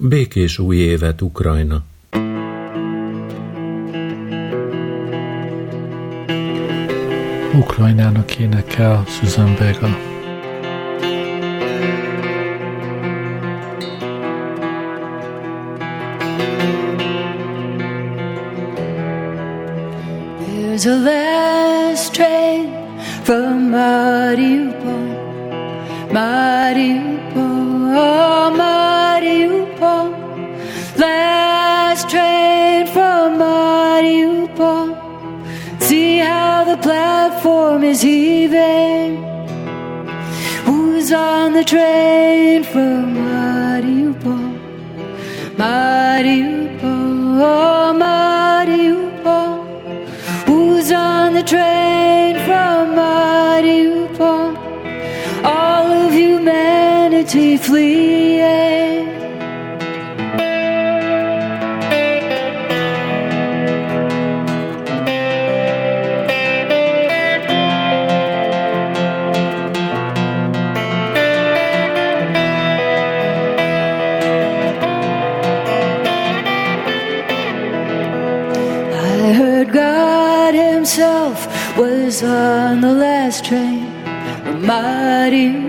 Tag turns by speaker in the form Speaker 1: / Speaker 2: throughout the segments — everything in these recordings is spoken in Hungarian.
Speaker 1: Békés új évet, Ukrajna!
Speaker 2: Ukrajnának énekel Susan Vega.
Speaker 3: There's a last train from Mariupol, Mariupol, oh, Mariupol. Platform is heaving. Who's on the train from Mariupol? Mariupol, oh, Mariupol. Who's on the train from Mariupol? All of humanity fleeing. Mariupol,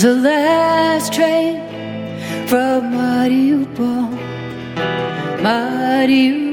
Speaker 3: Here's a last train from Mariupol, Mariupol,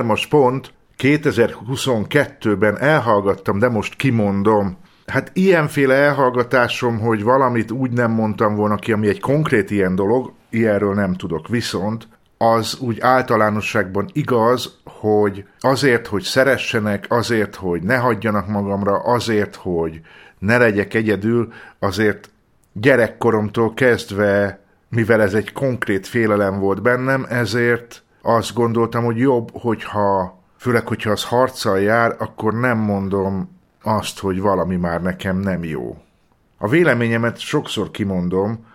Speaker 4: hármas pont 2022-ben elhallgattam, de most kimondom. Hát ilyenféle elhallgatásom, hogy valamit úgy nem mondtam volna ki, ami egy konkrét ilyen dolog, ilyenről nem tudok. Viszont az úgy általánosságban igaz, hogy azért, hogy szeressenek, azért, hogy ne hagyjanak magamra, azért, hogy ne legyek egyedül, azért gyerekkoromtól kezdve, mivel ez egy konkrét félelem volt bennem, ezért azt gondoltam, hogy jobb, hogyha, főleg, hogyha az harccal jár, akkor nem mondom azt, hogy valami már nekem nem jó. A véleményemet sokszor kimondom,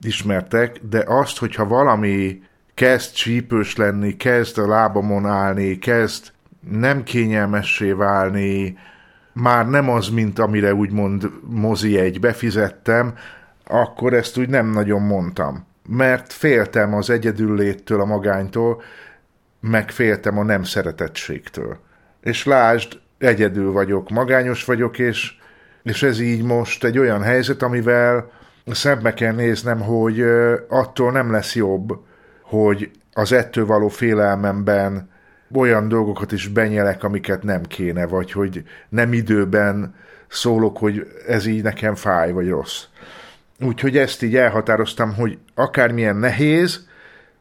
Speaker 4: ismertek, de azt, hogyha valami kezd csípős lenni, kezd a lábamon állni, kezd nem kényelmessé válni, már nem az, mint amire úgymond mozi egy befizettem, akkor ezt úgy nem nagyon mondtam. Mert féltem az egyedülléttől, a magánytól, meg féltem a nem szeretettségtől. És lásd, egyedül vagyok, magányos vagyok, és, és ez így most egy olyan helyzet, amivel szembe kell néznem, hogy attól nem lesz jobb, hogy az ettől való félelmemben olyan dolgokat is benyelek, amiket nem kéne, vagy hogy nem időben szólok, hogy ez így nekem fáj, vagy rossz. Úgyhogy ezt így elhatároztam, hogy akármilyen nehéz,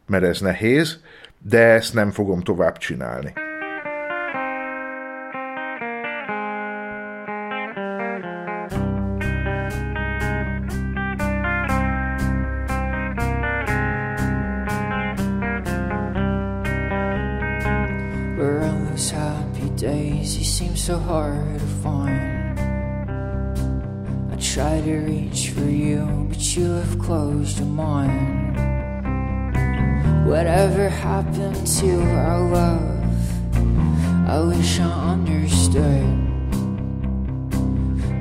Speaker 4: mert ez nehéz, de ezt nem fogom tovább csinálni.
Speaker 5: you have closed your mind. Whatever happened to our love, I wish I understood.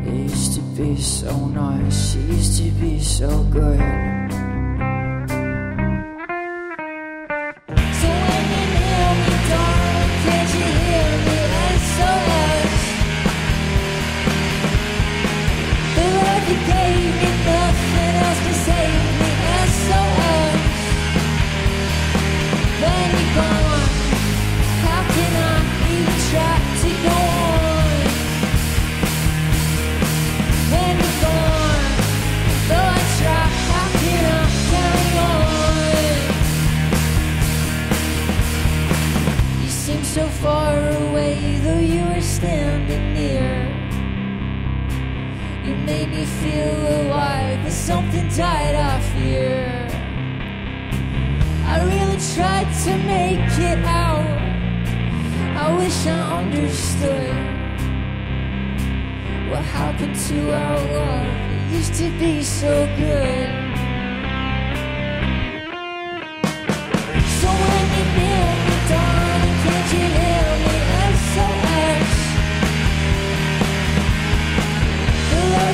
Speaker 3: It used to be so nice, it used to be so good. Made me feel alive, but something died off here. I really tried to make it out. I wish I understood what happened to our love. It used to be so good.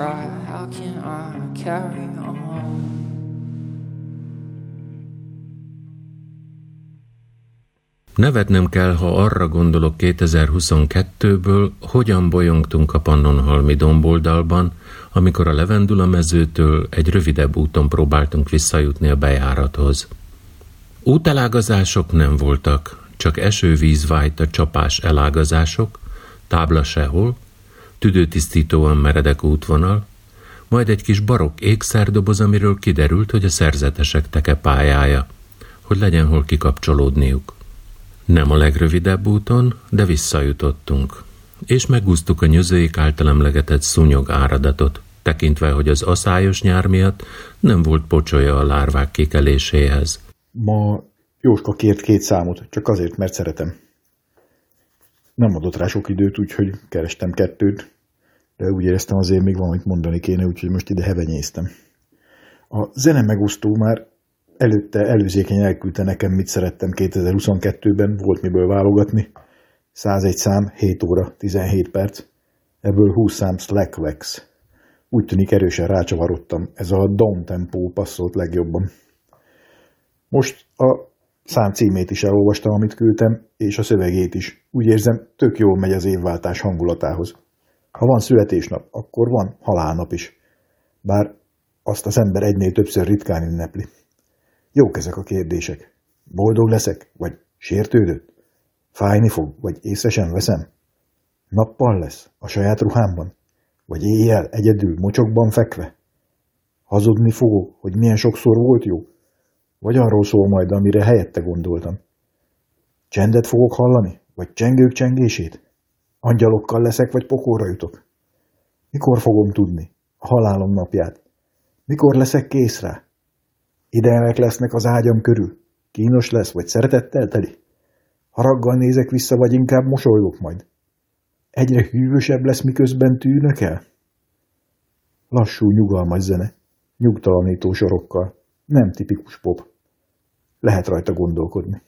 Speaker 3: try, how can I carry on?
Speaker 1: Nevetnem kell, ha arra gondolok 2022-ből, hogyan bolyongtunk a Pannonhalmi domboldalban, amikor a Levendula mezőtől egy rövidebb úton próbáltunk visszajutni a bejárathoz. Útelágazások nem voltak, csak esővíz vájt a csapás elágazások, tábla sehol, tüdőtisztítóan meredek útvonal, majd egy kis barokk ékszerdoboz, amiről kiderült, hogy a szerzetesek tekepályája, hogy legyen hol kikapcsolódniuk. Nem a legrövidebb úton, de visszajutottunk. És megúsztuk a nyözőik által emlegetett szúnyog áradatot, tekintve, hogy az aszályos nyár miatt nem volt pocsolya a lárvák kikeléséhez.
Speaker 6: Ma Jóska kért két számot, csak azért, mert szeretem. Nem adott rá sok időt, úgyhogy kerestem kettőt, de úgy éreztem azért még valamit mondani kéne, úgyhogy most ide hevenyéztem. A zene megosztó már előtte előzékeny elküldte nekem, mit szerettem 2022-ben, volt miből válogatni. 101 szám, 7 óra, 17 perc, ebből 20 szám Slackwax. Úgy tűnik erősen rácsavarodtam, ez a down tempó passzolt legjobban. Most a szám címét is elolvastam, amit küldtem, és a szövegét is. Úgy érzem, tök jól megy az évváltás hangulatához. Ha van születésnap, akkor van halálnap is. Bár azt az ember egynél többször ritkán ünnepli. Jók ezek a kérdések. Boldog leszek, vagy sértődött? Fájni fog, vagy észre sem veszem? Nappal lesz, a saját ruhámban? Vagy éjjel, egyedül, mocsokban fekve? Hazudni fogok, hogy milyen sokszor volt jó? Vagy arról szól majd, amire helyette gondoltam? Csendet fogok hallani? Vagy csengők csengését? Angyalokkal leszek, vagy pokorra jutok? Mikor fogom tudni? A halálom napját. Mikor leszek kész rá? Idejenek lesznek az ágyam körül? Kínos lesz, vagy szeretettel teli? Haraggal nézek vissza, vagy inkább mosolygok majd? Egyre hűvösebb lesz, miközben tűnök el? Lassú, nyugalmas zene, nyugtalanító sorokkal, nem tipikus pop. Lehet rajta gondolkodni.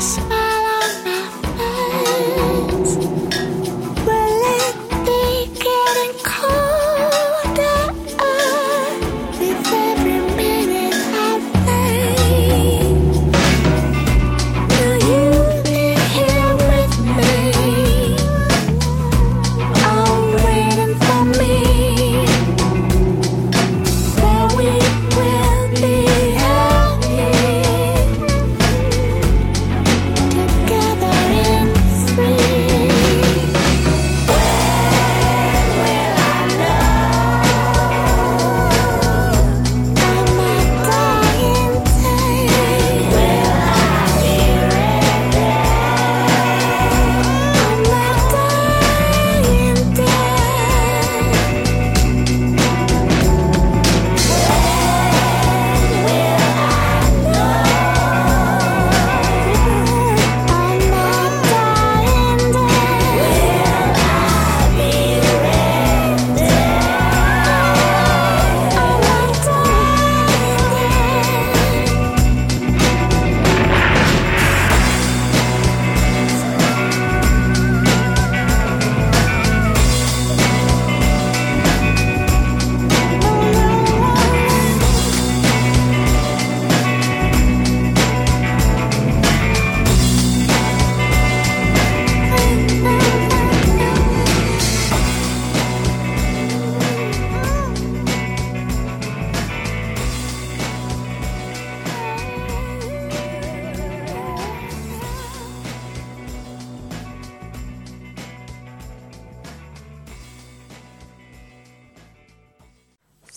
Speaker 6: us.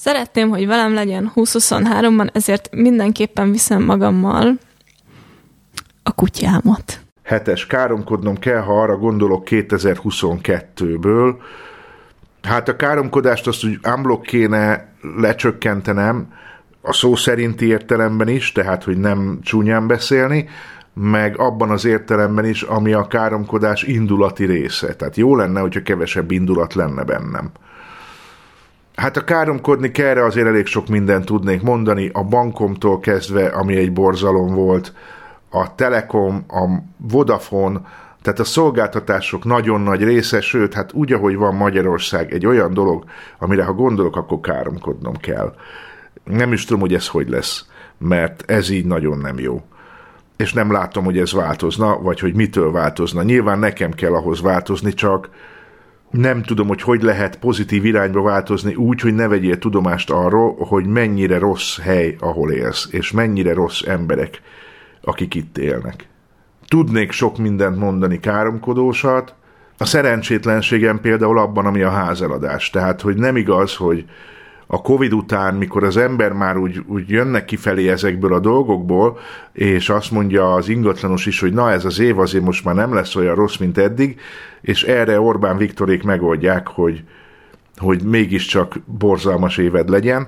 Speaker 7: Szeretném, hogy velem legyen 2023-ban, ezért mindenképpen viszem magammal a kutyámat.
Speaker 4: Hetes, káromkodnom kell, ha arra gondolok 2022-ből. Hát a káromkodást azt úgy unblock kéne lecsökkentenem, a szó szerinti értelemben is, tehát hogy nem csúnyán beszélni, meg abban az értelemben is, ami a káromkodás indulati része. Tehát jó lenne, hogyha kevesebb indulat lenne bennem. Hát a káromkodni kell, azért elég sok mindent tudnék mondani, a bankomtól kezdve, ami egy borzalom volt, a Telekom, a Vodafone, tehát a szolgáltatások nagyon nagy része, sőt, hát úgy, ahogy van Magyarország, egy olyan dolog, amire ha gondolok, akkor káromkodnom kell. Nem is tudom, hogy ez hogy lesz, mert ez így nagyon nem jó. És nem látom, hogy ez változna, vagy hogy mitől változna. Nyilván nekem kell ahhoz változni, csak nem tudom, hogy hogy lehet pozitív irányba változni úgy, hogy ne vegyél tudomást arról, hogy mennyire rossz hely, ahol élsz, és mennyire rossz emberek, akik itt élnek. Tudnék sok mindent mondani káromkodósat, a szerencsétlenségem például abban, ami a házeladás. Tehát, hogy nem igaz, hogy a Covid után, mikor az ember már úgy, úgy jönnek kifelé ezekből a dolgokból, és azt mondja az ingatlanos is, hogy na ez az év azért most már nem lesz olyan rossz, mint eddig, és erre Orbán Viktorék megoldják, hogy, hogy mégiscsak borzalmas éved legyen,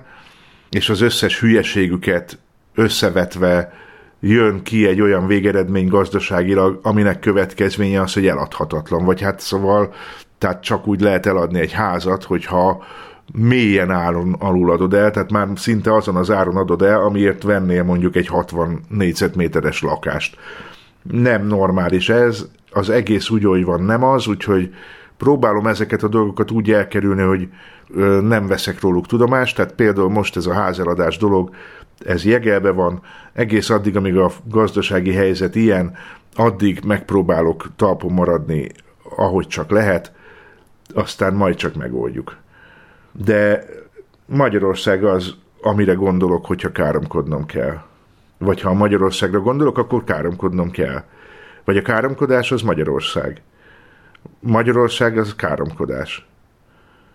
Speaker 4: és az összes hülyeségüket összevetve jön ki egy olyan végeredmény gazdaságilag, aminek következménye az, hogy eladhatatlan. Vagy hát szóval, tehát csak úgy lehet eladni egy házat, hogyha mélyen áron alul adod el, tehát már szinte azon az áron adod el, amiért vennél mondjuk egy 60 négyzetméteres lakást. Nem normális ez, az egész úgy, hogy van, nem az, úgyhogy próbálom ezeket a dolgokat úgy elkerülni, hogy nem veszek róluk tudomást, tehát például most ez a házeladás dolog, ez jegelbe van, egész addig, amíg a gazdasági helyzet ilyen, addig megpróbálok talpon maradni, ahogy csak lehet, aztán majd csak megoldjuk de Magyarország az, amire gondolok, hogyha káromkodnom kell. Vagy ha Magyarországra gondolok, akkor káromkodnom kell. Vagy a káromkodás az Magyarország. Magyarország az káromkodás.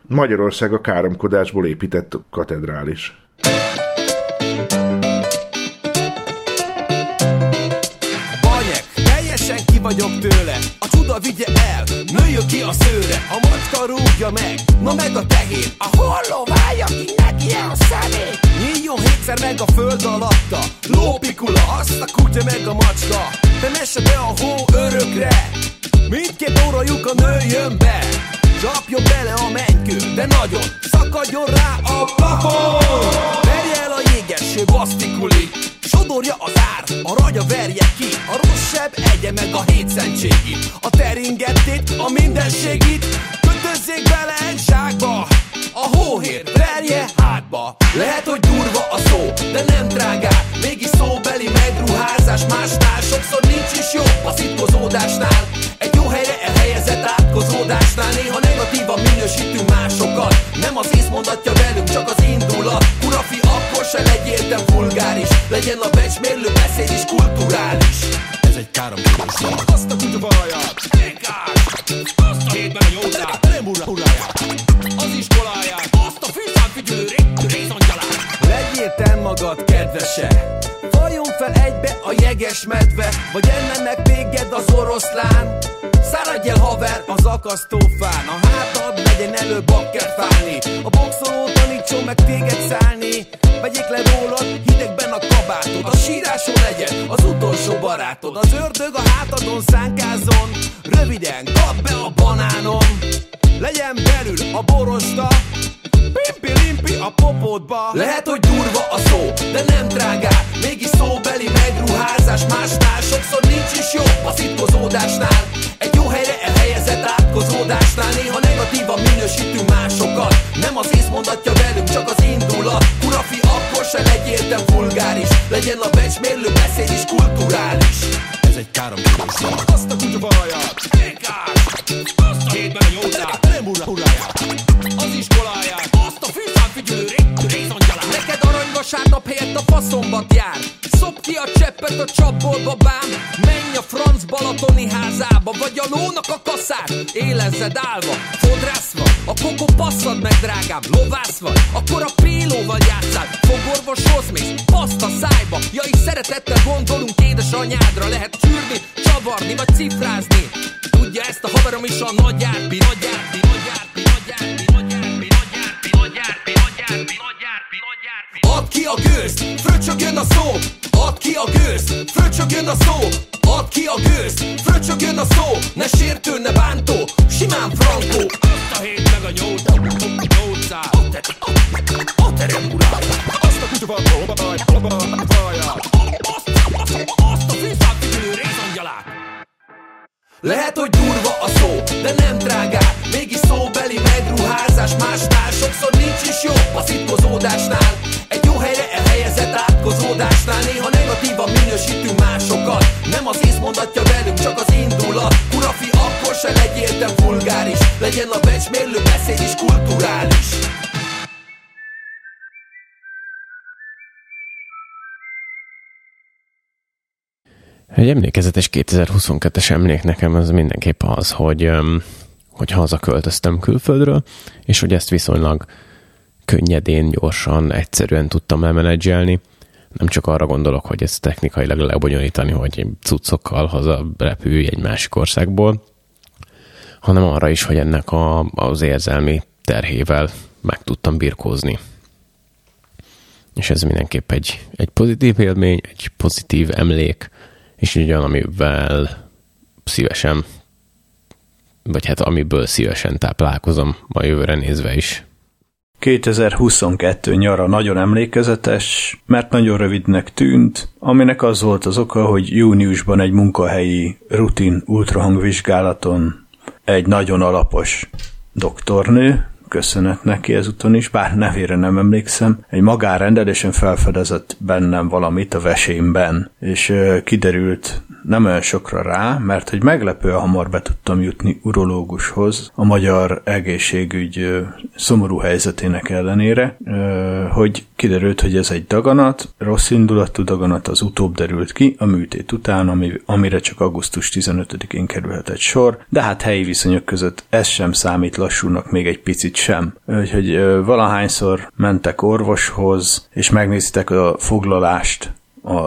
Speaker 4: Magyarország a káromkodásból épített katedrális.
Speaker 8: Vagyok tőle. A csuda vigye el, nőjön ki a szőre. A macska rúgja meg, na meg a tehén. A holló válja ki neki a szemét. Nyíljon hétszer meg a föld alatta. Lópikula, azt a kutya meg a macska. Te messe be a hó örökre. Mindkét órajuk a nőjön be. Csapjon bele a mennykő, de nagyon Szakadjon rá a plafon Verje el a jégeső basztikuli Sodorja az ár, a ragya verje ki. A rossz seb egye meg a hétszentségi A teringettét, a mindenségit. Kötözzék bele egy zsákba. A hóhér verje hátba. Lehet, hogy durva a szó, de nem drágár Mégis szóbeli megruházás másnál Sokszor nincs is jó. A szitkozódásnál Egy jó helyre elhelyezett átkozódásnál Néha negatívan minősítünk másokat. Nem az ész mondatja velünk, csak az indulat. Urafi, akkor se legyél te vulgáris Legyen a becsmérlő beszéd is kulturális Ez egy szó Azt a kutya valaját Azt a hétben a józát Nem uráját Az iskoláját. Azt a fűszán figyelő részangyalát Legyél te magad kedvese Fajjon fel egybe a jeges medve Vagy enne meg téged az oroszlán? Száradj el haver az akasztófán. A hátad legyen elő bakkerfálni A boxoló tanítson meg téged szállni. Vegyék le rólad hidegben a kabátod. A síráson legyen az utolsó barátod. Az ördög a hátadon szánkázon. Röviden kap be a banánom Legyen belül a borosta Pimpi limpi a popódba Lehet, hogy durva a szó, de nem drágár Mégis szóbeli megruházás másnál. Sokszor nincs is jó a szitkozódásnál Egy jó helyre elhelyezett átkozódásnál. Néha negatívan minősítünk másokat. Nem az ész mondatja velünk, csak az indulat. Urafi, akkor se legyél te vulgáris. Legyen a becsmérlő beszéd is kulturális Ez egy szó Azt a kutya valaját Azt a hétben a józát Nem ura, uráját Az iskoláját. Azt a fűszán figyelő részangyalát Neked arany vasárnap helyett a faszombat jár Szob ki a cseppet a csapból, babám Menj a franc balatoni házába Vagy a lónak a kaszát Élezzed állva, fodrászva A kokó passzad meg, drágám, lovász vagy Akkor a pélóval játszál Fogorvoshoz mész, paszt a szájba. Ja, így szeretettel gondolunk édesanyádra Lehet csűrni, csavarni vagy cifrázni. Tudja ezt a haverom is a nagy árpi, nagy árpi, nagy árpi, nagy árpi, Add ki a gőzt, föl a szó. Add ki a gőzt, föl a szó. Add ki a gőzt, föl a szó. Ne sértő, ne bántó, simán frankó. Azt a hét meg a nyolc, nyolcá A terem urát Azt a kutya van, hova baj, hova vaját Azt, azt, azt a fűszát, rézangyalát Lehet, hogy durva a szó, de nem trágát Mégis szóbeli megruházás másnál Sokszor nincs is jó a szitkozódásnál Egy jó helyre elhelyezett átkozódásnál Néha negatívan minősítünk másokat. Nem az ész velünk, csak az indulat. Urafi, akkor se legyél te vulgáris. Legyen a becsmérlő beszéd is kulturális.
Speaker 9: Egy emlékezetes 2022-es emlék nekem az mindenképp az, hogy, hogy hazaköltöztem külföldről, és hogy ezt viszonylag könnyedén, gyorsan, egyszerűen tudtam elmenedzselni. Nem csak arra gondolok, hogy ezt technikailag lebonyolítani, hogy cuccokkal haza repülj egy másik országból, hanem arra is, hogy ennek a, az érzelmi terhével meg tudtam birkózni. És ez mindenképp egy, egy pozitív élmény, egy pozitív emlék, és így olyan, amivel szívesen, vagy hát amiből szívesen táplálkozom a jövőre nézve is.
Speaker 10: 2022 nyara nagyon emlékezetes, mert nagyon rövidnek tűnt, aminek az volt az oka, hogy júniusban egy munkahelyi rutin ultrahangvizsgálaton egy nagyon alapos doktornő, köszönet neki ezúton is, bár nevére nem emlékszem, egy magánrendelésen felfedezett bennem valamit a vesémben, és kiderült nem olyan sokra rá, mert hogy meglepően hamar be tudtam jutni urológushoz a magyar egészségügy szomorú helyzetének ellenére, hogy kiderült, hogy ez egy daganat, rossz indulatú daganat, az utóbb derült ki a műtét után, ami, amire csak augusztus 15-én kerülhetett sor, de hát helyi viszonyok között ez sem számít lassúnak még egy picit sem. Úgyhogy valahányszor mentek orvoshoz, és megnéztek a foglalást,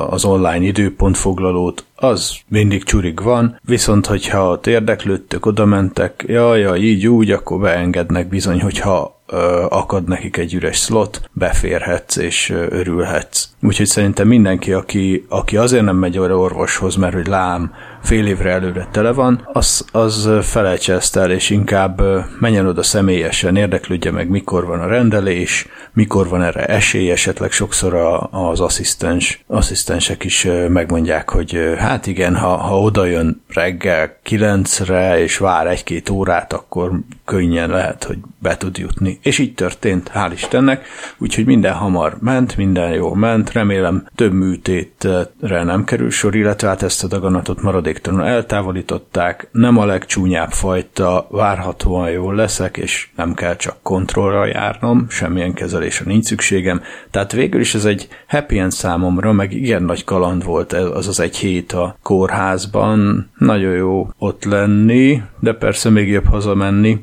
Speaker 10: az online időpontfoglalót, az mindig csurig van, viszont hogyha ott érdeklődtök, oda mentek, jaj, jaj, így úgy, akkor beengednek bizony, hogyha akad nekik egy üres slot, beférhetsz és örülhetsz. Úgyhogy szerintem mindenki, aki, aki azért nem megy orvoshoz, mert hogy lám, fél évre előre tele van, az, az felejtse ezt el, és inkább menjen oda személyesen, érdeklődje meg, mikor van a rendelés, mikor van erre esély, esetleg sokszor a, az asszisztens, asszisztensek is megmondják, hogy hát igen, ha, ha oda jön reggel kilencre, és vár egy-két órát, akkor könnyen lehet, hogy be tud jutni. És így történt, hál' Istennek, úgyhogy minden hamar ment, minden jól ment, remélem több műtétre nem kerül sor, illetve hát ezt a daganatot maradéktalanul eltávolították, nem a legcsúnyább fajta, várhatóan jól leszek, és nem kell csak kontrollra járnom, semmilyen kezelésre nincs szükségem, tehát végül is ez egy happy end számomra, meg igen nagy kaland volt az az egy hét a kórházban, nagyon jó ott lenni, de persze még jobb hazamenni.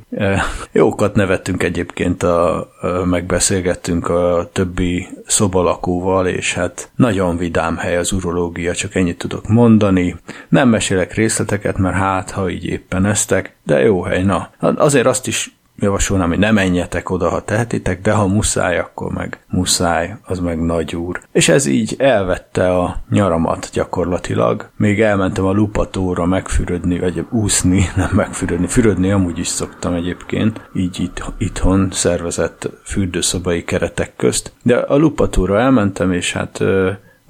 Speaker 10: Jókat nevettünk egyébként, a, a, megbeszélgettünk a többi szobalakóval, és hát nagyon vidám hely az urológia, csak ennyit tudok mondani. Nem mesélek részleteket, mert hát, ha így éppen eztek, de jó hely, na. Azért azt is javasolnám, hogy ne menjetek oda, ha tehetitek, de ha muszáj, akkor meg muszáj, az meg nagy úr. És ez így elvette a nyaramat gyakorlatilag. Még elmentem a lupatóra megfürödni, vagy úszni, nem megfürödni, fürödni amúgy is szoktam egyébként, így itt, itthon szervezett fürdőszobai keretek közt. De a lupatóra elmentem, és hát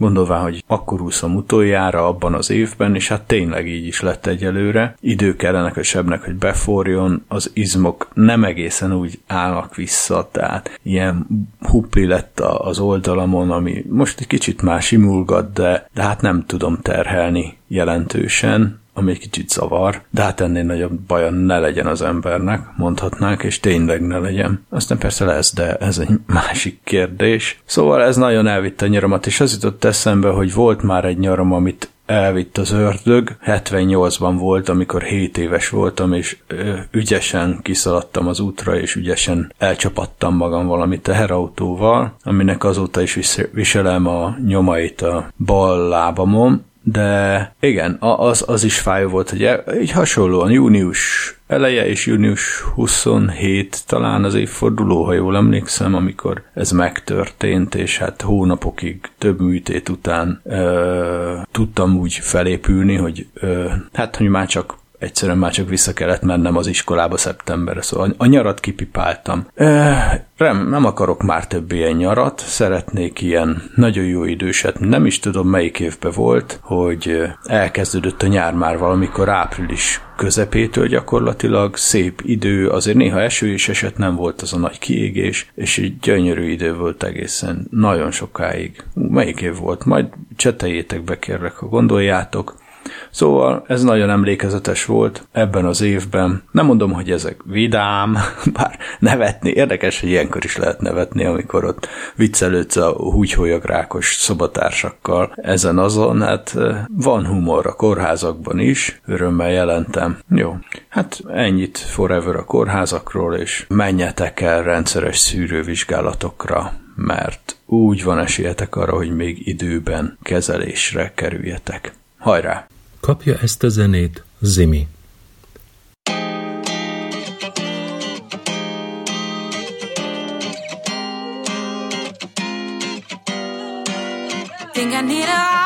Speaker 10: gondolva, hogy akkor úszom utoljára abban az évben, és hát tényleg így is lett egyelőre. Idő kellenek a sebnek, hogy beforjon, az izmok nem egészen úgy állnak vissza, tehát ilyen hupli lett az oldalamon, ami most egy kicsit más imulgat, de, de hát nem tudom terhelni jelentősen, ami egy kicsit zavar, de hát ennél nagyobb baja ne legyen az embernek, mondhatnánk, és tényleg ne legyen. Aztán persze lesz, de ez egy másik kérdés. Szóval ez nagyon elvitte a nyaramat, és az jutott eszembe, hogy volt már egy nyaram, amit elvitt az ördög. 78-ban volt, amikor 7 éves voltam, és ö, ügyesen kiszaladtam az útra, és ügyesen elcsapattam magam valami teherautóval, aminek azóta is viselem a nyomait a bal lábamon, de igen, az, az is fájó volt, hogy így hasonlóan június eleje és június 27 talán az évforduló, ha jól emlékszem, amikor ez megtörtént, és hát hónapokig több műtét után ö, tudtam úgy felépülni, hogy ö, hát, hogy már csak egyszerűen már csak vissza kellett mennem az iskolába szeptemberre, szóval a nyarat kipipáltam. Nem, nem akarok már több ilyen nyarat, szeretnék ilyen nagyon jó időset, nem is tudom melyik évben volt, hogy elkezdődött a nyár már valamikor április közepétől gyakorlatilag szép idő, azért néha eső is esett, nem volt az a nagy kiégés, és egy gyönyörű idő volt egészen nagyon sokáig. Melyik év volt? Majd cseteljétek be kérlek, ha gondoljátok. Szóval ez nagyon emlékezetes volt ebben az évben. Nem mondom, hogy ezek vidám, bár nevetni, érdekes, hogy ilyenkor is lehet nevetni, amikor ott viccelődsz a húgyholyagrákos szobatársakkal ezen azon, hát van humor a kórházakban is, örömmel jelentem. Jó, hát ennyit forever a kórházakról, és menjetek el rendszeres szűrővizsgálatokra, mert úgy van esélyetek arra, hogy még időben kezelésre kerüljetek. Hajrá!
Speaker 1: Kapja ezt a zenét Zimi.
Speaker 11: Think I need a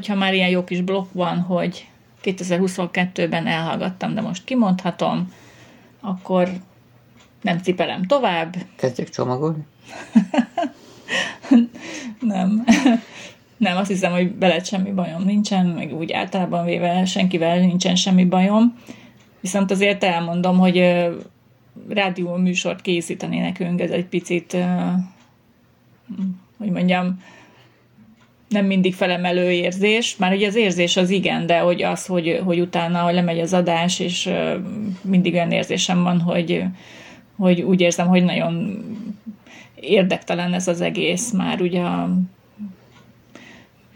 Speaker 12: hogyha már ilyen jó kis blokk van, hogy 2022-ben elhallgattam, de most kimondhatom, akkor nem cipelem tovább.
Speaker 13: Kezdjük csomagolni?
Speaker 12: nem. Nem, azt hiszem, hogy veled semmi bajom nincsen, meg úgy általában véve senkivel nincsen semmi bajom. Viszont azért elmondom, hogy rádió műsort készíteni nekünk, ez egy picit, hogy mondjam, nem mindig felemelő érzés, már ugye az érzés az igen, de hogy az, hogy, hogy utána, hogy lemegy az adás, és mindig olyan érzésem van, hogy, hogy úgy érzem, hogy nagyon érdektelen ez az egész már ugye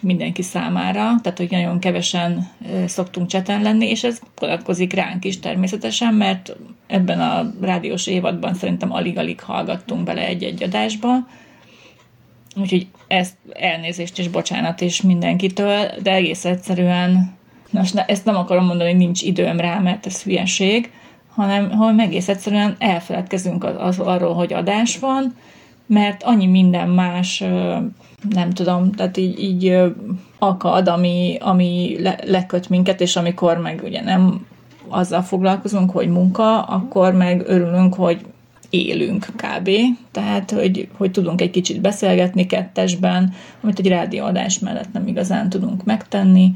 Speaker 12: mindenki számára, tehát hogy nagyon kevesen szoktunk cseten lenni, és ez vonatkozik ránk is természetesen, mert ebben a rádiós évadban szerintem alig-alig hallgattunk bele egy-egy adásba, úgyhogy ezt elnézést és bocsánat is mindenkitől, de egész egyszerűen, most ezt nem akarom mondani, hogy nincs időm rá, mert ez hülyeség, hanem, hanem egész egyszerűen elfeledkezünk az, az, arról, hogy adás van, mert annyi minden más, nem tudom, tehát így, így akad, ami, ami le, leköt minket, és amikor meg ugye nem azzal foglalkozunk, hogy munka, akkor meg örülünk, hogy élünk kb. Tehát, hogy, hogy tudunk egy kicsit beszélgetni kettesben, amit egy rádióadás mellett nem igazán tudunk megtenni.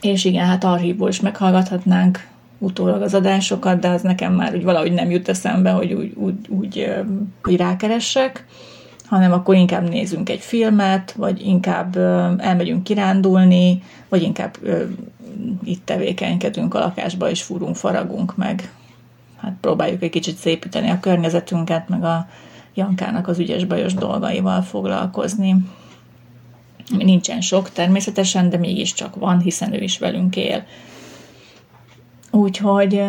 Speaker 12: És igen, hát archívból is meghallgathatnánk utólag az adásokat, de az nekem már úgy valahogy nem jut eszembe, hogy úgy, úgy, úgy hogy rákeressek, hanem akkor inkább nézünk egy filmet, vagy inkább elmegyünk kirándulni, vagy inkább itt tevékenykedünk a lakásba, és furunk, faragunk meg. Hát próbáljuk egy kicsit szépíteni a környezetünket, meg a Jankának az ügyes-bajos dolgaival foglalkozni. Nincsen sok természetesen, de mégiscsak van, hiszen ő is velünk él. Úgyhogy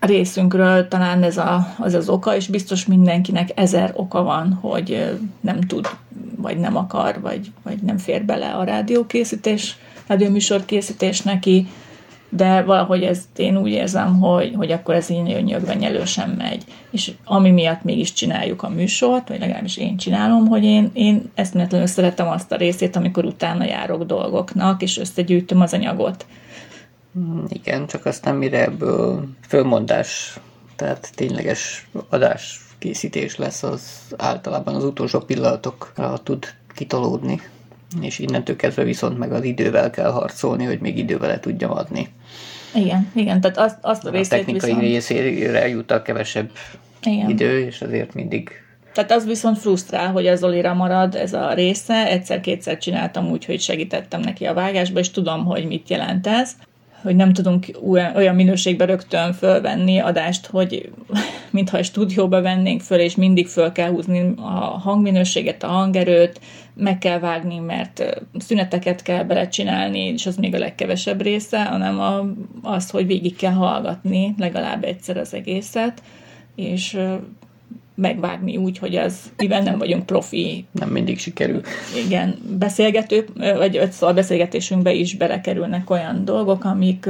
Speaker 12: részünkről talán ez a, az az oka, és biztos mindenkinek ezer oka van, hogy nem tud, vagy nem akar, vagy, vagy nem fér bele a rádiókészítés, rádióműsor készítés neki, de valahogy ezt én úgy érzem, hogy, hogy akkor ez így nagyon nyögvenyelősen megy. És ami miatt mégis csináljuk a műsort, vagy legalábbis én csinálom, hogy én, én eszméletlenül szeretem azt a részét, amikor utána járok dolgoknak, és összegyűjtöm az anyagot
Speaker 13: Hmm, igen, csak aztán mire ebből fölmondás, tehát tényleges adás készítés lesz, az általában az utolsó pillanatokra tud kitolódni, és innentől kezdve viszont meg az idővel kell harcolni, hogy még idővel tudjam adni.
Speaker 12: Igen, igen, tehát azt, azt a, a
Speaker 13: technikai
Speaker 12: viszont...
Speaker 13: részére jut a kevesebb igen. idő, és azért mindig
Speaker 12: tehát az viszont frusztrál, hogy az Olira marad ez a része. Egyszer-kétszer csináltam úgy, hogy segítettem neki a vágásba, és tudom, hogy mit jelent ez hogy nem tudunk olyan minőségben rögtön fölvenni adást, hogy mintha stúdióba vennénk föl, és mindig föl kell húzni a hangminőséget, a hangerőt, meg kell vágni, mert szüneteket kell belecsinálni, és az még a legkevesebb része, hanem a, az, hogy végig kell hallgatni legalább egyszer az egészet, és megvágni úgy, hogy az, mivel nem vagyunk profi.
Speaker 13: Nem mindig sikerül.
Speaker 12: Igen, beszélgető, vagy ötszor beszélgetésünkbe is belekerülnek olyan dolgok, amik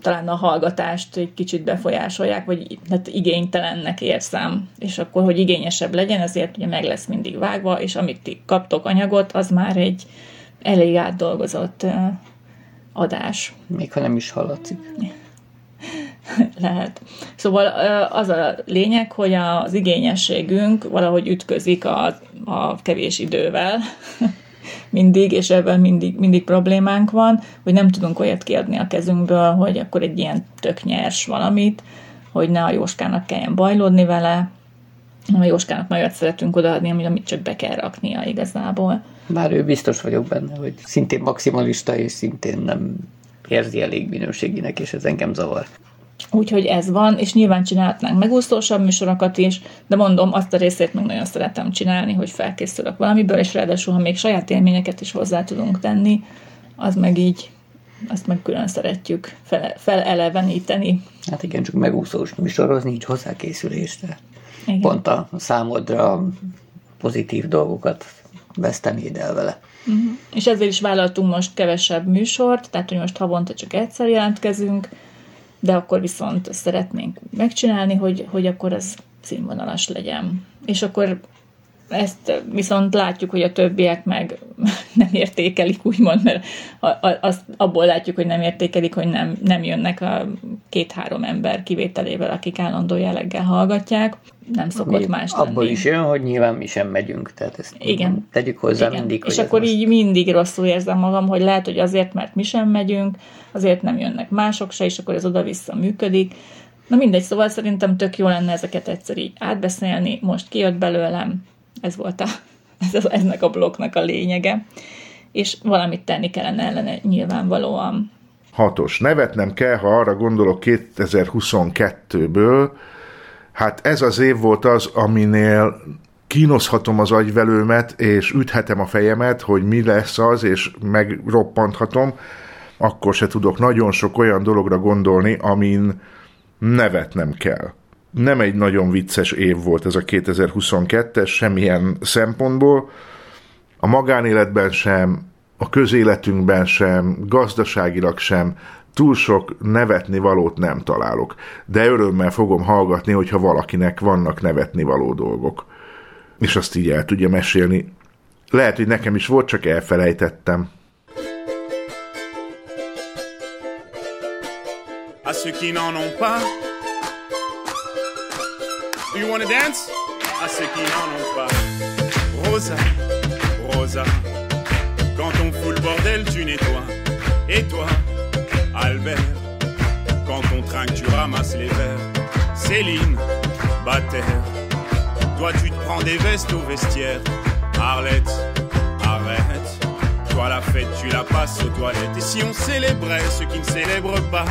Speaker 12: talán a hallgatást egy kicsit befolyásolják, vagy hát igénytelennek érzem, és akkor, hogy igényesebb legyen, ezért ugye meg lesz mindig vágva, és amit ti kaptok anyagot, az már egy elég átdolgozott adás.
Speaker 13: Még ha nem is hallatszik.
Speaker 12: Lehet. Szóval az a lényeg, hogy az igényességünk valahogy ütközik a, a kevés idővel, mindig, és ebben mindig, mindig problémánk van, hogy nem tudunk olyat kiadni a kezünkből, hogy akkor egy ilyen tök nyers valamit, hogy ne a Jóskának kelljen bajlódni vele, hanem a Jóskának majd szeretünk odaadni, amit csak be kell raknia igazából.
Speaker 13: Bár ő biztos vagyok benne, hogy szintén maximalista, és szintén nem érzi elég minőségének, és ez engem zavar.
Speaker 12: Úgyhogy ez van, és nyilván csinálhatnánk megúszósabb műsorokat is, de mondom, azt a részét meg nagyon szeretem csinálni, hogy felkészülök valamiből, és ráadásul, ha még saját élményeket is hozzá tudunk tenni, az meg így, azt meg külön szeretjük fele, feleleveníteni.
Speaker 13: Hát igen, csak megúszós műsorhoz nincs hozzákészülés, de igen. pont a számodra pozitív dolgokat vesztenéd el vele.
Speaker 12: Uh-huh. És ezzel is vállaltunk most kevesebb műsort, tehát hogy most havonta csak egyszer jelentkezünk, de akkor viszont szeretnénk megcsinálni, hogy, hogy akkor ez színvonalas legyen. És akkor ezt viszont látjuk, hogy a többiek meg nem értékelik, úgymond, mert azt abból látjuk, hogy nem értékelik, hogy nem, nem jönnek a két-három ember kivételével, akik állandó jelleggel hallgatják. Nem szokott más
Speaker 13: Abból
Speaker 12: lenni.
Speaker 13: is jön, hogy nyilván mi sem megyünk, tehát ezt Igen. tegyük hozzá Igen. mindig.
Speaker 12: És akkor most... így mindig rosszul érzem magam, hogy lehet, hogy azért, mert mi sem megyünk, azért nem jönnek mások se, és akkor ez oda-vissza működik. Na mindegy, szóval szerintem tök jó lenne ezeket egyszer így átbeszélni. Most kijött belőlem, ez volt a, ez, eznek a blokknak a lényege. és valamit tenni kellene ellene nyilvánvalóan.
Speaker 4: Hatos. Nevet nem kell, ha arra gondolok 2022-ből, hát ez az év volt az, aminél kínozhatom az agyvelőmet, és üthetem a fejemet, hogy mi lesz az, és megroppanthatom, akkor se tudok nagyon sok olyan dologra gondolni, amin nevet nem kell. Nem egy nagyon vicces év volt ez a 2022-es, semmilyen szempontból. A magánéletben sem, a közéletünkben sem, gazdaságilag sem, túl sok nevetni valót nem találok. De örömmel fogom hallgatni, hogyha valakinek vannak nevetni való dolgok. És azt így el tudja mesélni. Lehet, hogy nekem is volt, csak elfelejtettem.
Speaker 14: À ceux qui n'en ont pas. Do you wanna dance? À ceux qui n'en ont pas. Rosa, Rosa. Quand on fout le bordel, tu nettoies. Et toi, Albert, quand on trinque, tu ramasses les verres. Céline, Bataire. Toi, tu te prends des vestes au vestiaire. Arlette, arrête. Toi, la fête, tu la passes aux toilettes. Et si on célébrait ceux qui ne célèbrent pas?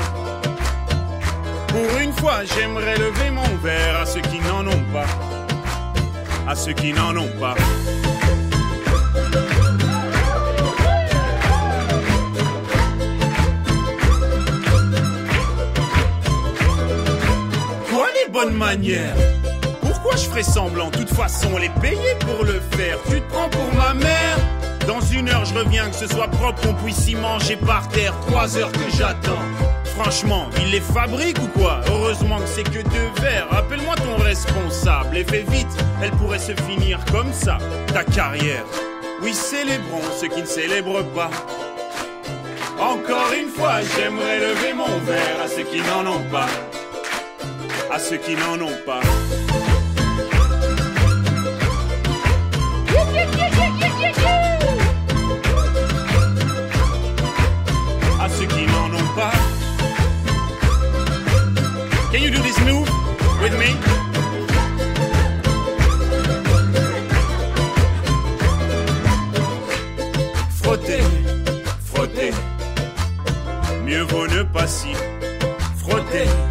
Speaker 14: Pour une fois, j'aimerais lever mon verre à ceux qui n'en ont pas. À ceux qui n'en ont pas. Pourquoi je ferais semblant? De toute façon, on les payait pour le faire. Tu te prends pour ma mère? Dans une heure, je reviens, que ce soit propre, qu'on puisse y manger par terre. Trois heures que j'attends. Franchement, il les fabrique ou quoi? Heureusement que c'est que deux verres. Appelle-moi ton responsable et fais vite, elle pourrait se finir comme ça, ta carrière. Oui, célébrons ceux qui ne célèbrent pas. Encore une fois, j'aimerais lever mon verre à ceux qui n'en ont pas. À ceux qui n'en ont pas. À ceux qui n'en ont pas. Can you do this move with me? Frotter, frotter. Mieux vaut ne pas si frotter, frotter.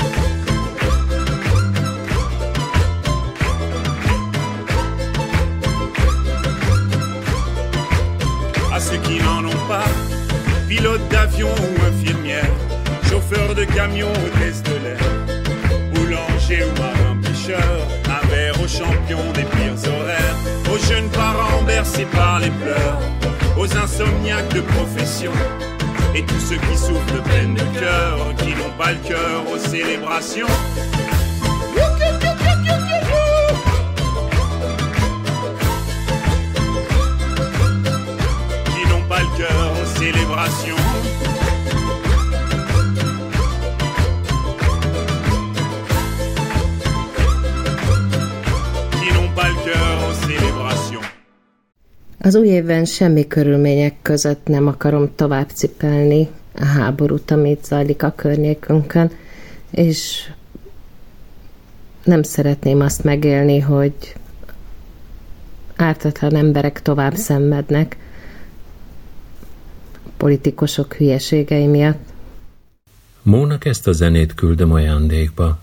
Speaker 14: Ceux qui n'en ont pas. Pilote d'avion ou infirmière. Chauffeur de camion, hôtesse de l'air. Boulanger ou marin pêcheur. Un aux champions des pires horaires. Aux jeunes parents bercés par les pleurs. Aux insomniaques de profession. Et tous ceux qui souffrent de peine de cœur. Qui n'ont pas le cœur aux célébrations. Célébrations.
Speaker 15: Az új évben semmi körülmények között nem akarom tovább cipelni a háborút, amit zajlik a környékünkön, és nem szeretném azt megélni, hogy ártatlan emberek tovább szenvednek politikusok hülyeségei miatt.
Speaker 16: Mónak ezt a zenét küldöm ajándékba.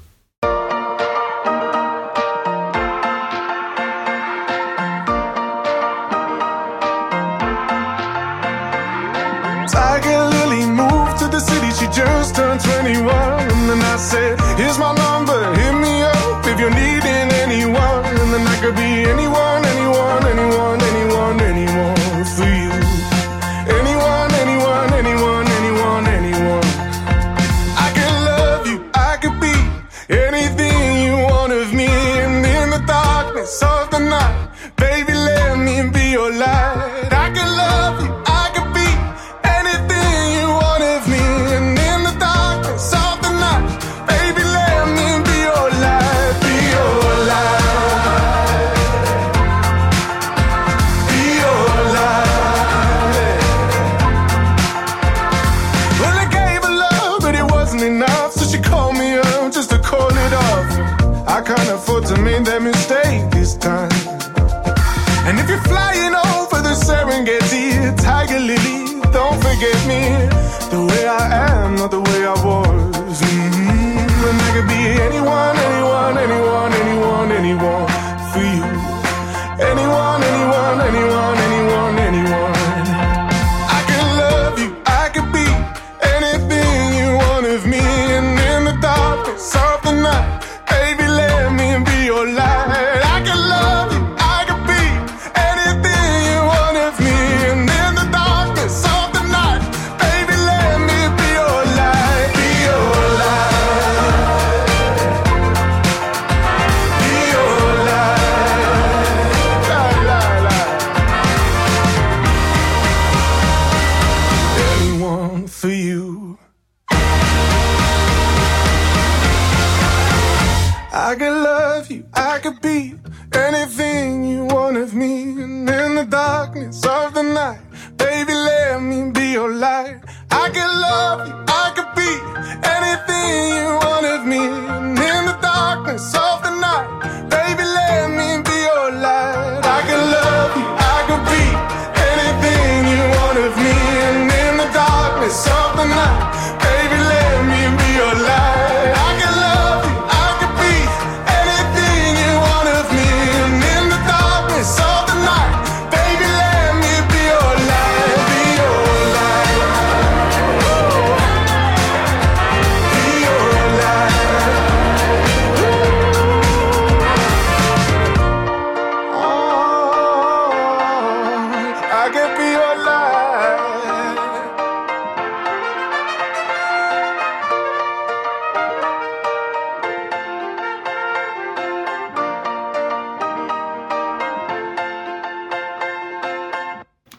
Speaker 17: to make that mistake this time. And if you're flying over the Serengeti, Tiger Lily, don't forget me. The
Speaker 16: way I am, not the way I was. Mm -hmm. And I could be anyone, anyone, anyone.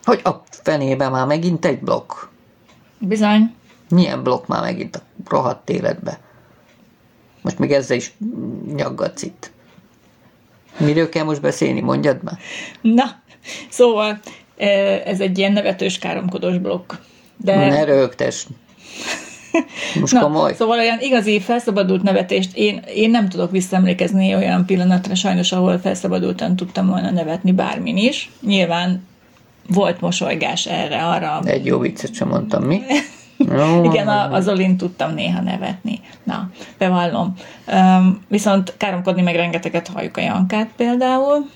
Speaker 13: Hogy a fenébe már megint egy blokk?
Speaker 12: Bizony.
Speaker 13: Milyen blokk már megint a rohadt életbe? Most még ezzel is nyaggatsz itt. Miről kell most beszélni, mondjad már?
Speaker 12: Na, szóval ez egy ilyen nevetős káromkodós blokk. De...
Speaker 13: Ne rögtes. Most
Speaker 12: Na,
Speaker 13: komoly.
Speaker 12: Szóval olyan igazi felszabadult nevetést én, én nem tudok visszaemlékezni olyan pillanatra sajnos, ahol felszabadultan tudtam volna nevetni bármin is. Nyilván volt mosolygás erre, arra.
Speaker 13: Egy jó viccet sem mondtam, mi?
Speaker 12: Igen, a, az Olin tudtam néha nevetni. Na, bevallom. Um, viszont káromkodni meg rengeteget halljuk a Jankát például,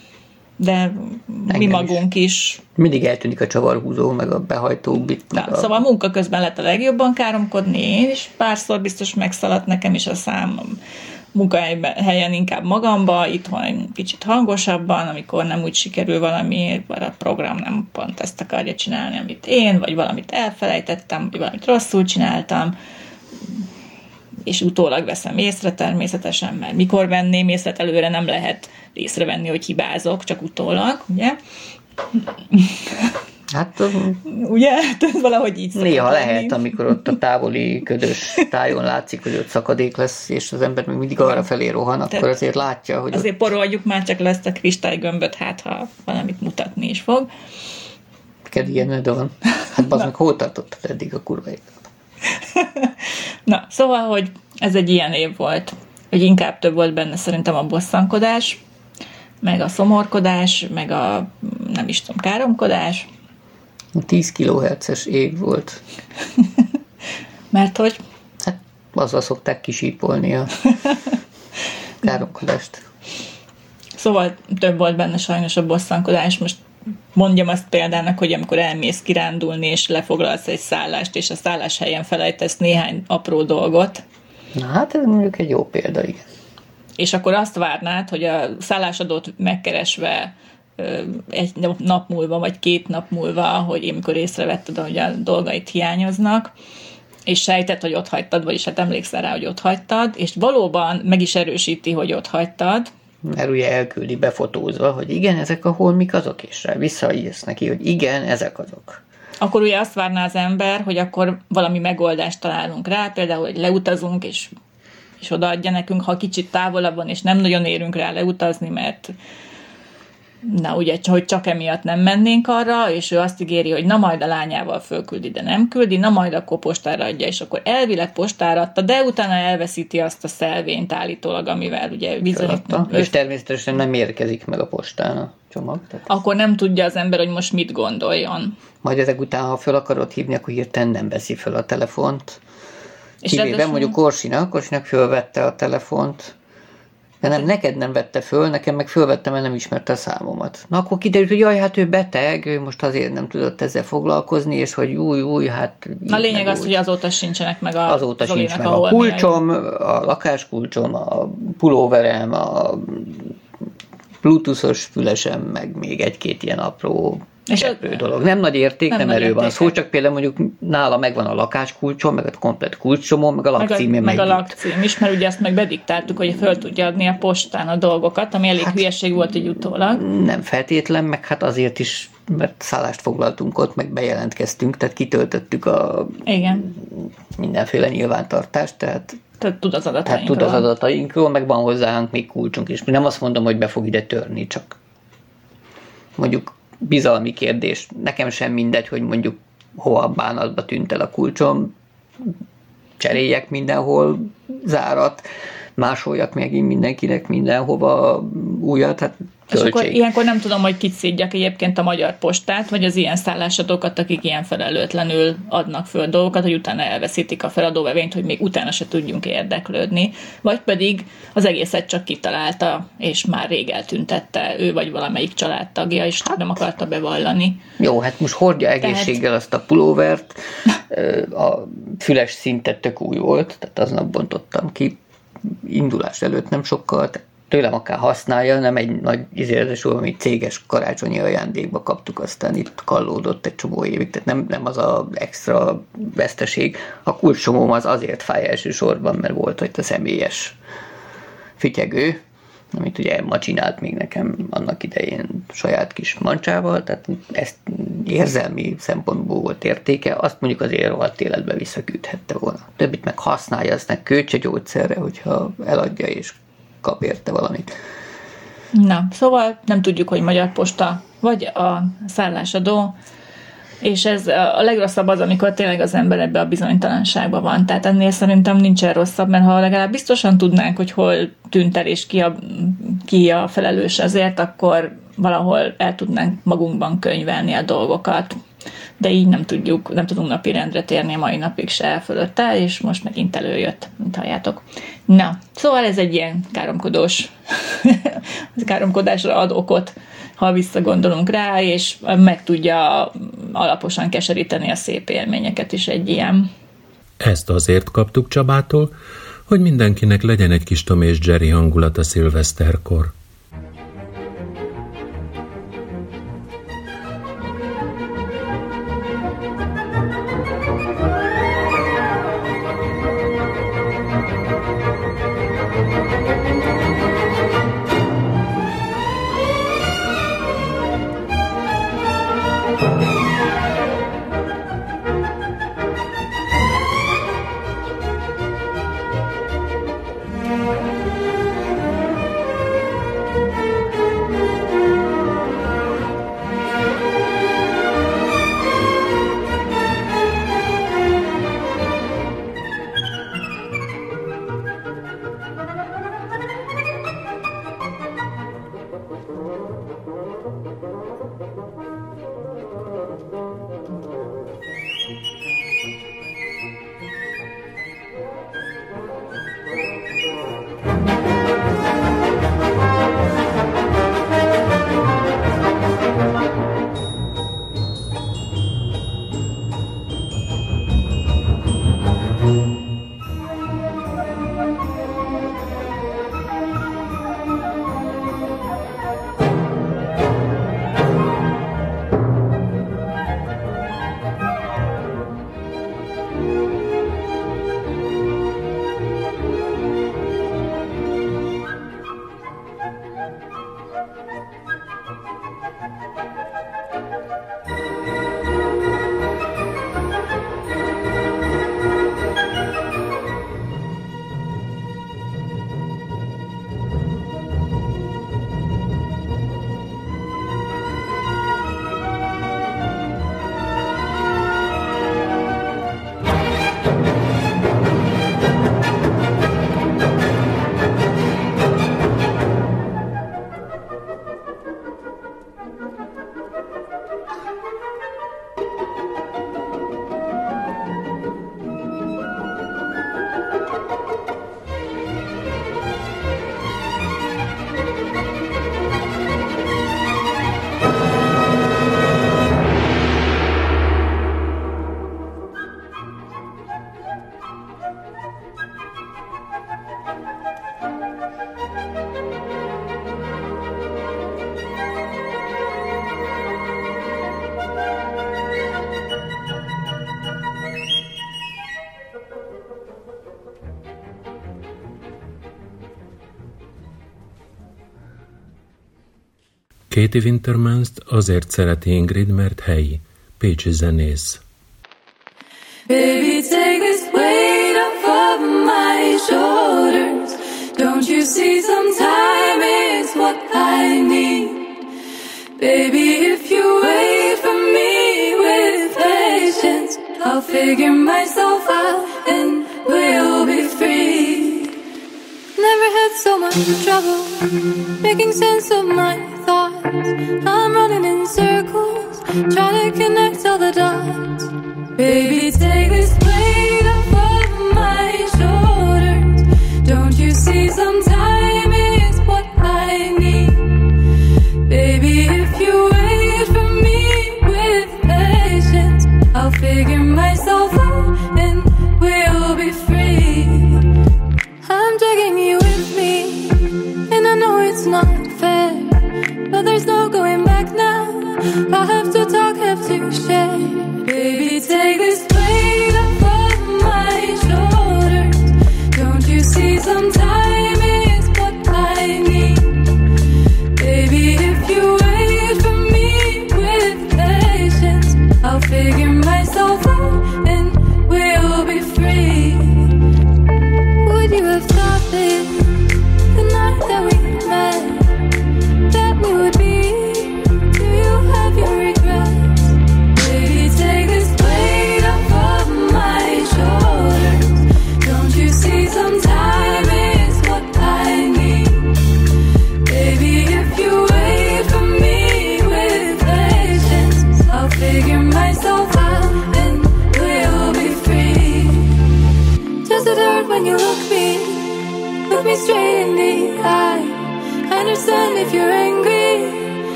Speaker 12: de mi
Speaker 13: Engem is.
Speaker 12: magunk is.
Speaker 13: Mindig eltűnik a csavarhúzó, meg a behajtó bit.
Speaker 12: Na,
Speaker 13: a...
Speaker 12: Szóval munka közben lett a legjobban káromkodni, én is párszor biztos megszaladt nekem is a szám munkahelyen inkább magamba, itthon kicsit hangosabban, amikor nem úgy sikerül valami, vagy a program nem pont ezt akarja csinálni, amit én, vagy valamit elfelejtettem, vagy valamit rosszul csináltam, és utólag veszem észre természetesen, mert mikor venném észre, hát előre nem lehet észrevenni, hogy hibázok, csak utólag, ugye?
Speaker 13: Hát
Speaker 12: Ugye? Hát ez valahogy így
Speaker 13: néha
Speaker 12: lenni.
Speaker 13: lehet, amikor ott a távoli ködös tájon látszik, hogy ott szakadék lesz, és az ember még mindig arra felé rohan, akkor
Speaker 12: Tehát
Speaker 13: azért látja, hogy
Speaker 12: Azért poroljuk már csak le ezt a kristálygömböt, hát ha valamit mutatni is fog.
Speaker 13: neked ilyen van. Hát bazd meg, hol tartottad eddig a kurva?
Speaker 12: Na, szóval, hogy ez egy ilyen év volt, hogy inkább több volt benne szerintem a bosszankodás, meg a szomorkodás, meg a nem is tudom, káromkodás,
Speaker 13: 10 kHz-es ég volt.
Speaker 12: mert hogy
Speaker 13: Hát azzal szokták kisípolni a káromkodást.
Speaker 12: Szóval több volt benne sajnos a bosszankodás. Most mondjam azt példának, hogy amikor elmész kirándulni, és lefoglalsz egy szállást, és a szállás helyen felejtesz néhány apró dolgot,
Speaker 13: Na hát ez mondjuk egy jó példa, igen.
Speaker 12: és akkor azt várnád, hogy a szállásadót megkeresve egy nap múlva, vagy két nap múlva, hogy én mikor észrevetted, hogy a dolgait hiányoznak, és sejtett, hogy ott hagytad, vagyis hát emlékszel rá, hogy ott hagytad, és valóban meg is erősíti, hogy ott hagytad,
Speaker 13: Mert ugye elküldi befotózva, hogy igen, ezek a holmik azok, és rá visszaírsz neki, hogy igen, ezek azok.
Speaker 12: akkor ugye azt várná az ember, hogy akkor valami megoldást találunk rá, például, hogy leutazunk, és, és odaadja nekünk, ha kicsit távolabb van, és nem nagyon érünk rá leutazni, mert na ugye, hogy csak emiatt nem mennénk arra, és ő azt ígéri, hogy na majd a lányával fölküldi, de nem küldi, na majd akkor postára adja, és akkor elvileg postára adta, de utána elveszíti azt a szelvényt állítólag, amivel ugye bizonyít,
Speaker 13: Feladta. És természetesen nem érkezik meg a postán a csomag. Tehát
Speaker 12: akkor nem tudja az ember, hogy most mit gondoljon.
Speaker 13: majd ezek után, ha fel akarod hívni, akkor hirtelen nem veszi fel a telefont.
Speaker 12: És
Speaker 13: Kivéve mondjuk Korsinak, Korsinak fölvette a telefont, De nem, neked nem vette föl, nekem meg fölvettem, mert nem ismerte a számomat. Na akkor kiderült, hogy jaj, hát ő beteg, ő most azért nem tudott ezzel foglalkozni, és hogy új, új, hát...
Speaker 12: A lényeg az,
Speaker 13: úgy.
Speaker 12: hogy azóta sincsenek meg a
Speaker 13: Azóta sincs meg a kulcsom, a lakáskulcsom, a pulóverem, a bluetoothos fülesem, meg még egy-két ilyen apró
Speaker 12: És
Speaker 13: cseprő dolog. Nem nagy érték,
Speaker 12: Nem
Speaker 13: nem,
Speaker 12: nagy
Speaker 13: erről van szó, csak például mondjuk nála megvan a lakáskulcsom, meg a komplet kulcsomom, meg a
Speaker 12: meg a, meg a lakcím is, mert ugye ezt meg bediktáltuk, hogy föl tudja adni a postán a dolgokat, ami elég hát, hülyeség volt így utólag.
Speaker 13: nem feltétlen, meg hát azért is, mert szállást foglaltunk ott, meg bejelentkeztünk, tehát kitöltöttük a
Speaker 12: Igen,
Speaker 13: mindenféle nyilvántartást, tehát
Speaker 12: tehát tud az
Speaker 13: tehát
Speaker 12: adatainkról.
Speaker 13: tud az adatainkról, meg van hozzánk még kulcsunk is. Nem azt mondom, hogy be fog ide törni, csak mondjuk bizalmi kérdés. Nekem sem mindegy, hogy mondjuk hova bánatba tűnt el a kulcsom, cseréljek mindenhol zárat, másoljak megint mindenkinek mindenhova újat, hát
Speaker 12: És akkor
Speaker 13: költség.
Speaker 12: ilyenkor nem tudom, hogy kit szídjak egyébként a magyar postát, vagy az ilyen szállásadókat, akik ilyen felelőtlenül adnak föl dolgokat, hogy utána elveszítik a feladóvevényt, hogy még utána se tudjunk érdeklődni, vagy pedig az egészet csak kitalálta, és már rég eltüntette ő vagy valamelyik családtagja, és hát, nem akarta bevallani.
Speaker 13: Jó, hát most hordja egészséggel azt a pulóvert, a füles szintet tök új volt, tehát aznap bontottam ki, indulás előtt nem sokkal, tehát tőlem akár használja, nem egy nagy izéletes ami céges karácsonyi ajándékba kaptuk, aztán itt kallódott egy csomó évig, tehát nem, nem az a extra veszteség. A kulcsomóm az azért fáj elsősorban, mert volt hogy a személyes fityegő, amit ugye Emma csinált még nekem annak idején saját kis mancsával, tehát ezt érzelmi szempontból volt értéke, azt mondjuk azért rohadt életbe visszaküldhette volna. Többit meg használja, aztán költse gyógyszerre, hogyha eladja és kap érte valamit.
Speaker 12: Na, szóval nem tudjuk, hogy Magyar Posta vagy a szállásadó, és ez a legrosszabb az, amikor tényleg az ember ebbe a bizonytalanságban van. Tehát ennél szerintem nincsen rosszabb, mert ha legalább biztosan tudnánk, hogy hol tűnt el és ki a, ki a felelős azért, akkor valahol el tudnánk magunkban könyvelni a dolgokat. De így nem tudjuk, nem tudunk napirendre térni a mai napig se fölötte, és most megint előjött, mint halljátok. Na, szóval ez egy ilyen káromkodós, káromkodásra ad okot, ha visszagondolunk rá, és meg tudja alaposan keseríteni a szép élményeket is egy ilyen.
Speaker 1: Ezt azért kaptuk Csabától, hogy mindenkinek legyen egy kis Tom és Jerry hangulat a szilveszterkor. Katie wintermans azért szereti Ingrid, mert helyi, pécsi zenész.
Speaker 11: Baby, take this weight off of my shoulders. Don't you see sometime it's what I need? Baby, if you wait for me with patience, I'll figure myself seasons.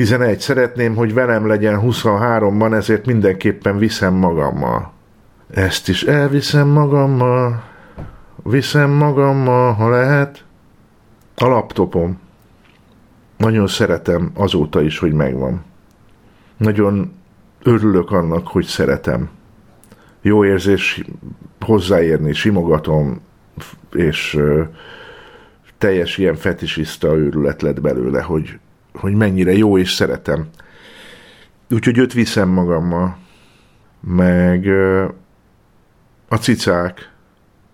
Speaker 4: 11. Szeretném, hogy velem legyen 23-ban, ezért mindenképpen viszem magammal. Ezt is elviszem magammal, viszem magammal, ha lehet. A laptopom. Nagyon szeretem azóta is, hogy megvan. Nagyon örülök annak, hogy szeretem. Jó érzés hozzáérni, simogatom, és teljes ilyen fetisista őrület lett belőle, hogy, hogy mennyire jó és szeretem. Úgyhogy őt viszem magammal. Meg a cicák,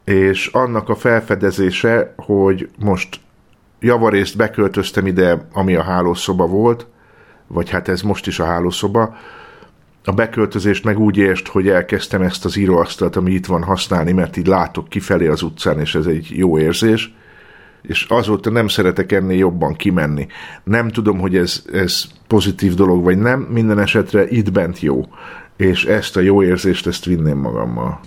Speaker 4: és annak a felfedezése, hogy most javarészt beköltöztem ide, ami a hálószoba volt, vagy hát ez most is a hálószoba, a beköltözést meg úgy ért, hogy elkezdtem ezt az íróasztalt, ami itt van használni, mert így látok kifelé az utcán, és ez egy jó érzés, és azóta nem szeretek ennél jobban kimenni. Nem tudom, hogy ez, ez pozitív dolog, vagy nem, minden esetre itt bent jó, és ezt a jó érzést, ezt vinném magammal.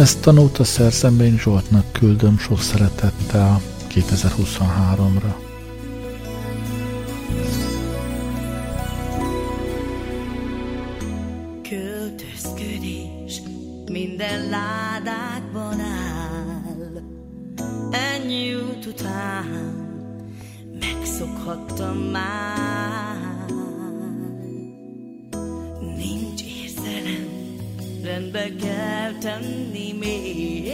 Speaker 2: Ezt a nóta szerzemben Zsoltnak küldöm sok szeretettel 2023-ra.
Speaker 18: Költözködés minden ládátban áll. Ennyi út után megszokhattam már. Rendbe kell tenni még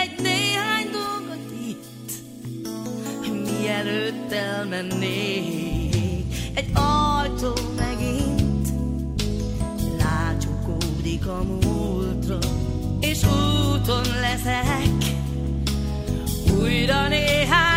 Speaker 18: egy néhány dolgot itt, mielőtt elmennék. Egy ajtó megint lácsukódik a múltra, és úton leszek újra néhány